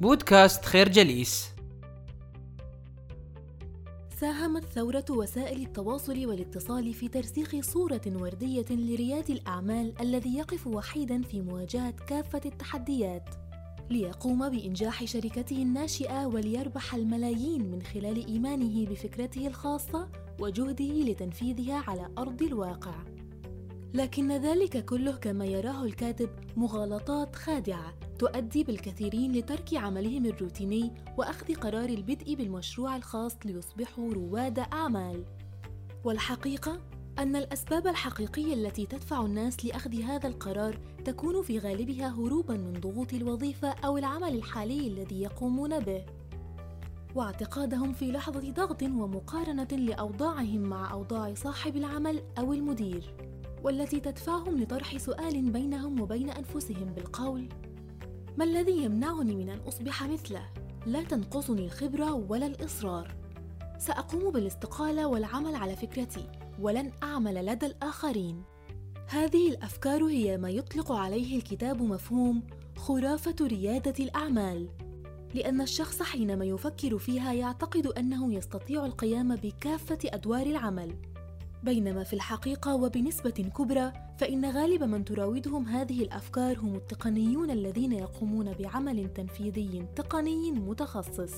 بودكاست خير جليس ساهمت ثورة وسائل التواصل والاتصال في ترسيخ صورة وردية لرياد الأعمال الذي يقف وحيدا في مواجهة كافة التحديات ليقوم بإنجاح شركته الناشئة وليربح الملايين من خلال إيمانه بفكرته الخاصة وجهده لتنفيذها على أرض الواقع. لكن ذلك كله كما يراه الكاتب مغالطات خادعة تؤدي بالكثيرين لترك عملهم الروتيني وأخذ قرار البدء بالمشروع الخاص ليصبحوا رواد أعمال. والحقيقة أن الأسباب الحقيقية التي تدفع الناس لأخذ هذا القرار تكون في غالبها هروبا من ضغوط الوظيفة أو العمل الحالي الذي يقومون به. واعتقادهم في لحظة ضغط ومقارنة لأوضاعهم مع أوضاع صاحب العمل أو المدير والتي تدفعهم لطرح سؤال بينهم وبين أنفسهم بالقول ما الذي يمنعني من أن أصبح مثله؟ لا تنقصني الخبرة ولا الإصرار. سأقوم بالاستقالة والعمل على فكرتي ولن أعمل لدى الآخرين. هذه الأفكار هي ما يطلق عليه الكتاب مفهوم خرافة ريادة الأعمال. لأن الشخص حينما يفكر فيها يعتقد أنه يستطيع القيام بكافة أدوار العمل. بينما في الحقيقة وبنسبة كبرى فإن غالب من تراودهم هذه الأفكار هم التقنيون الذين يقومون بعمل تنفيذي تقني متخصص.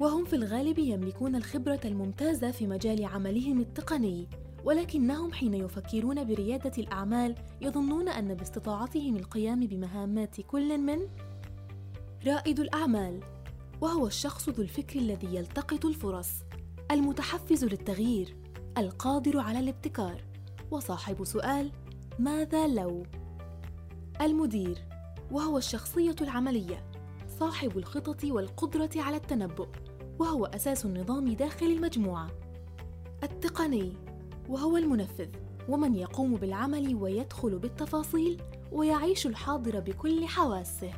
وهم في الغالب يملكون الخبرة الممتازة في مجال عملهم التقني ولكنهم حين يفكرون بريادة الأعمال يظنون أن باستطاعتهم القيام بمهامات كل من؟ رائد الأعمال وهو الشخص ذو الفكر الذي يلتقط الفرص المتحفز للتغيير القادر على الابتكار. وصاحب سؤال ماذا لو؟ المدير وهو الشخصية العملية صاحب الخطط والقدرة على التنبؤ وهو أساس النظام داخل المجموعة. التقني وهو المنفذ ومن يقوم بالعمل ويدخل بالتفاصيل ويعيش الحاضر بكل حواسه.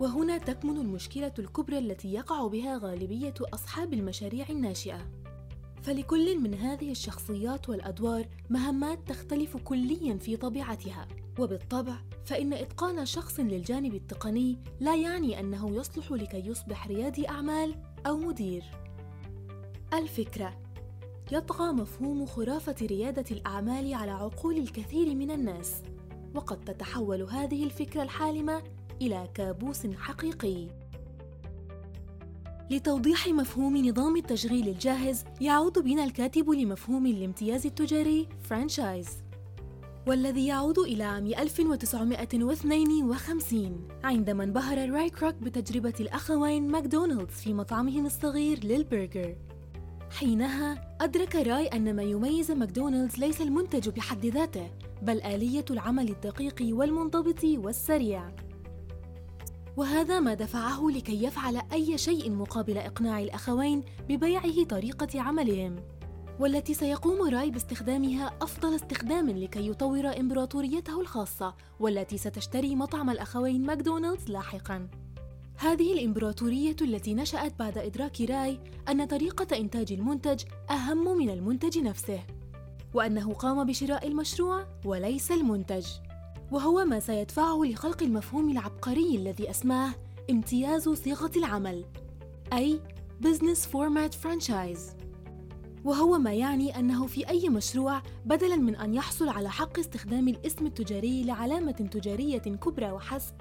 وهنا تكمن المشكلة الكبرى التي يقع بها غالبية أصحاب المشاريع الناشئة. فلكل من هذه الشخصيات والأدوار مهمات تختلف كليا في طبيعتها. وبالطبع فإن إتقان شخص للجانب التقني لا يعني أنه يصلح لكي يصبح ريادي أعمال أو مدير. الفكرة يطغى مفهوم خرافة ريادة الأعمال على عقول الكثير من الناس وقد تتحول هذه الفكرة الحالمة إلى كابوس حقيقي. لتوضيح مفهوم نظام التشغيل الجاهز يعود بنا الكاتب لمفهوم الامتياز التجاري franchise والذي يعود إلى عام 1952 عندما انبهر راي كروك بتجربة الأخوين ماكدونالدز في مطعمهم الصغير للبرجر. حينها أدرك راي أن ما يميز ماكدونالدز ليس المنتج بحد ذاته بل آلية العمل الدقيق والمنضبط والسريع. وهذا ما دفعه لكي يفعل أي شيء مقابل إقناع الأخوين ببيعه طريقة عملهم والتي سيقوم راي باستخدامها أفضل استخدام لكي يطور إمبراطوريته الخاصة والتي ستشتري مطعم الأخوين ماكدونالدز لاحقاً. هذه الإمبراطورية التي نشأت بعد إدراك رأي أن طريقة إنتاج المنتج أهم من المنتج نفسه وأنه قام بشراء المشروع وليس المنتج. وهو ما سيدفعه لخلق المفهوم العبقري الذي أسماه امتياز صيغة العمل أي Business Format Franchise. وهو ما يعني أنه في أي مشروع بدلاً من أن يحصل على حق استخدام الاسم التجاري لعلامة تجارية كبرى وحسب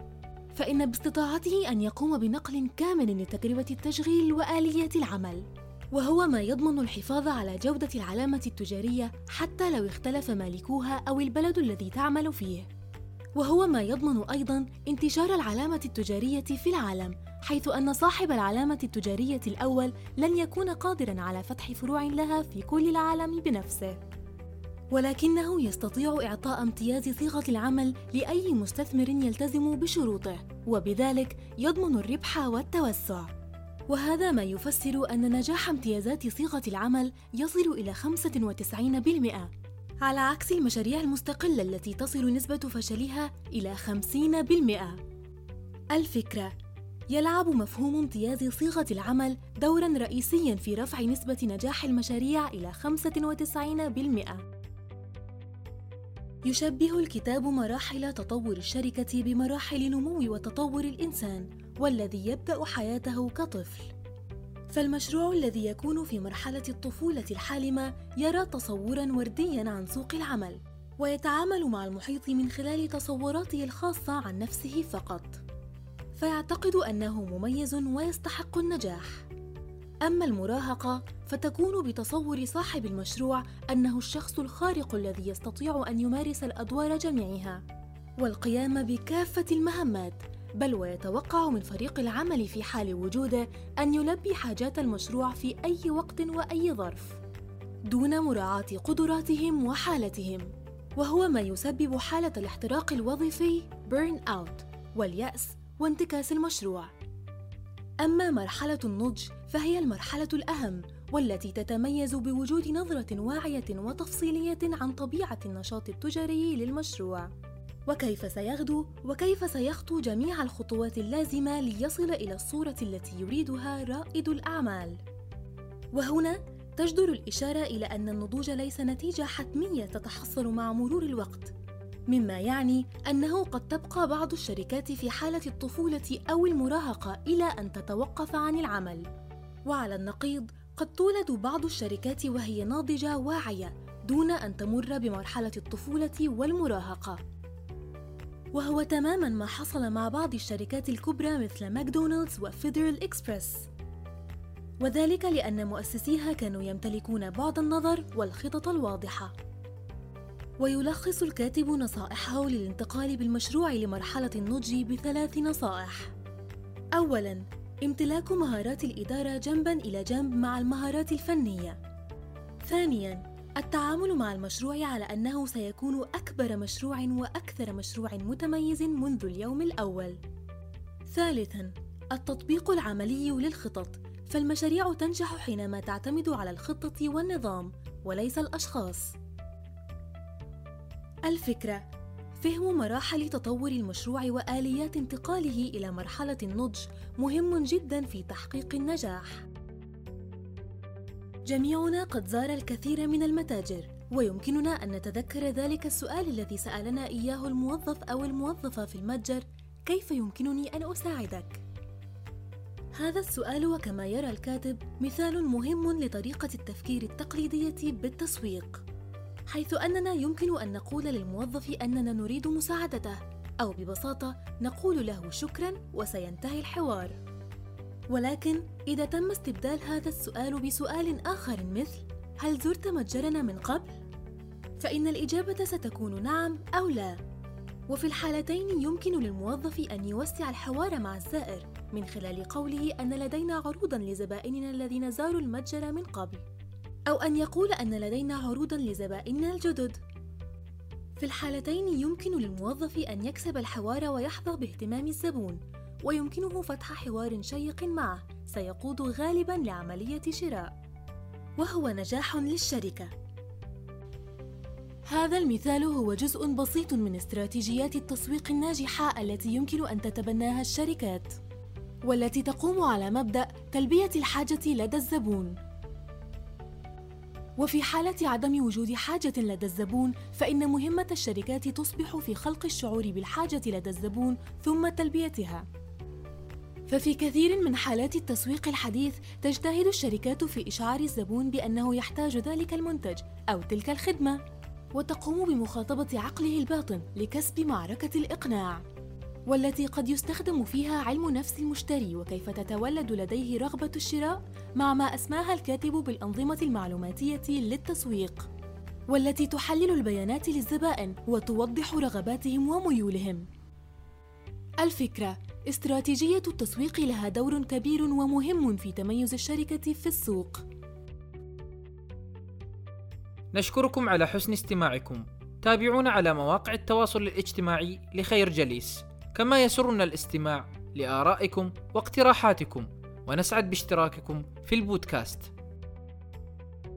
فإن باستطاعته أن يقوم بنقل كامل لتجربة التشغيل وآليات العمل. وهو ما يضمن الحفاظ على جودة العلامة التجارية حتى لو اختلف مالكوها أو البلد الذي تعمل فيه. وهو ما يضمن أيضا انتشار العلامة التجارية في العالم حيث أن صاحب العلامة التجارية الأول لن يكون قادرا على فتح فروع لها في كل العالم بنفسه. ولكنه يستطيع إعطاء امتياز صيغة العمل لأي مستثمر يلتزم بشروطه وبذلك يضمن الربح والتوسع. وهذا ما يفسر أن نجاح امتيازات صيغة العمل يصل إلى 95% على عكس المشاريع المستقلة التي تصل نسبة فشلها إلى 50%. الفكرة يلعب مفهوم امتياز صيغة العمل دورًا رئيسيًا في رفع نسبة نجاح المشاريع إلى 95%. يشبه الكتاب مراحل تطور الشركة بمراحل نمو وتطور الإنسان والذي يبدأ حياته كطفل. فالمشروع الذي يكون في مرحلة الطفولة الحالمة يرى تصورا ورديا عن سوق العمل، ويتعامل مع المحيط من خلال تصوراته الخاصة عن نفسه فقط. فيعتقد أنه مميز ويستحق النجاح. أما المراهقة فتكون بتصور صاحب المشروع أنه الشخص الخارق الذي يستطيع أن يمارس الأدوار جميعها والقيام بكافة المهمات بل ويتوقع من فريق العمل في حال وجوده أن يلبي حاجات المشروع في أي وقت وأي ظرف دون مراعاة قدراتهم وحالتهم. وهو ما يسبب حالة الاحتراق الوظيفي burn out واليأس وانتكاس المشروع. أما مرحلة النضج فهي المرحلة الأهم والتي تتميز بوجود نظرة واعية وتفصيلية عن طبيعة النشاط التجاري للمشروع. وكيف سيغدو وكيف سيخطو جميع الخطوات اللازمة ليصل إلى الصورة التي يريدها رائد الأعمال. وهنا تجدر الإشارة إلى أن النضوج ليس نتيجة حتمية تتحصل مع مرور الوقت، مما يعني أنه قد تبقى بعض الشركات في حالة الطفولة أو المراهقة إلى أن تتوقف عن العمل. وعلى النقيض، قد تولد بعض الشركات وهي ناضجة واعية دون أن تمر بمرحلة الطفولة والمراهقة. وهو تماما ما حصل مع بعض الشركات الكبرى مثل ماكدونالدز وفيدرال إكسبرس وذلك لأن مؤسسيها كانوا يمتلكون بعض النظر والخطط الواضحة. ويلخص الكاتب نصائحه للانتقال بالمشروع لمرحلة النضج بثلاث نصائح. أولاً امتلاك مهارات الإدارة جنباً إلى جنب مع المهارات الفنية. ثانياً التعامل مع المشروع على أنه سيكون أكبر مشروع وأكثر مشروع متميز منذ اليوم الأول. ثالثاً، التطبيق العملي للخطط، فالمشاريع تنجح حينما تعتمد على الخطة والنظام وليس الأشخاص. الفكرة فهم مراحل تطور المشروع وآليات انتقاله إلى مرحلة النضج مهم جدا في تحقيق النجاح. جميعنا قد زار الكثير من المتاجر ويمكننا أن نتذكر ذلك السؤال الذي سألنا إياه الموظف أو الموظفة في المتجر كيف يمكنني أن أساعدك؟ هذا السؤال وكما يرى الكاتب مثال مهم لطريقة التفكير التقليدية بالتسويق حيث أننا يمكن أن نقول للموظف أننا نريد مساعدته أو ببساطة نقول له شكرا وسينتهي الحوار ولكن إذا تم استبدال هذا السؤال بسؤال آخر مثل هل زرت متجرنا من قبل؟ فإن الإجابة ستكون نعم أو لا. وفي الحالتين يمكن للموظف أن يوسع الحوار مع الزائر من خلال قوله أن لدينا عروضا لزبائننا الذين زاروا المتجر من قبل أو أن يقول أن لدينا عروضا لزبائننا الجدد. في الحالتين يمكن للموظف أن يكسب الحوار ويحظى باهتمام الزبون. ويمكنه فتح حوار شيق معه سيقود غالبا لعملية شراء. وهو نجاح للشركة. هذا المثال هو جزء بسيط من استراتيجيات التسويق الناجحة التي يمكن أن تتبناها الشركات والتي تقوم على مبدأ تلبية الحاجة لدى الزبون. وفي حالة عدم وجود حاجة لدى الزبون فإن مهمة الشركات تصبح في خلق الشعور بالحاجة لدى الزبون ثم تلبيتها. ففي كثير من حالات التسويق الحديث تجتهد الشركات في إشعار الزبون بأنه يحتاج ذلك المنتج أو تلك الخدمة وتقوم بمخاطبة عقله الباطن لكسب معركة الإقناع والتي قد يستخدم فيها علم نفس المشتري وكيف تتولد لديه رغبة الشراء مع ما أسماها الكاتب بالأنظمة المعلوماتية للتسويق والتي تحلل البيانات للزبائن وتوضح رغباتهم وميولهم. الفكرة استراتيجية التسويق لها دور كبير ومهم في تميز الشركة في السوق. نشكركم على حسن استماعكم. تابعونا على مواقع التواصل الاجتماعي لخير جليس، كما يسرنا الاستماع لآرائكم واقتراحاتكم، ونسعد باشتراككم في البودكاست.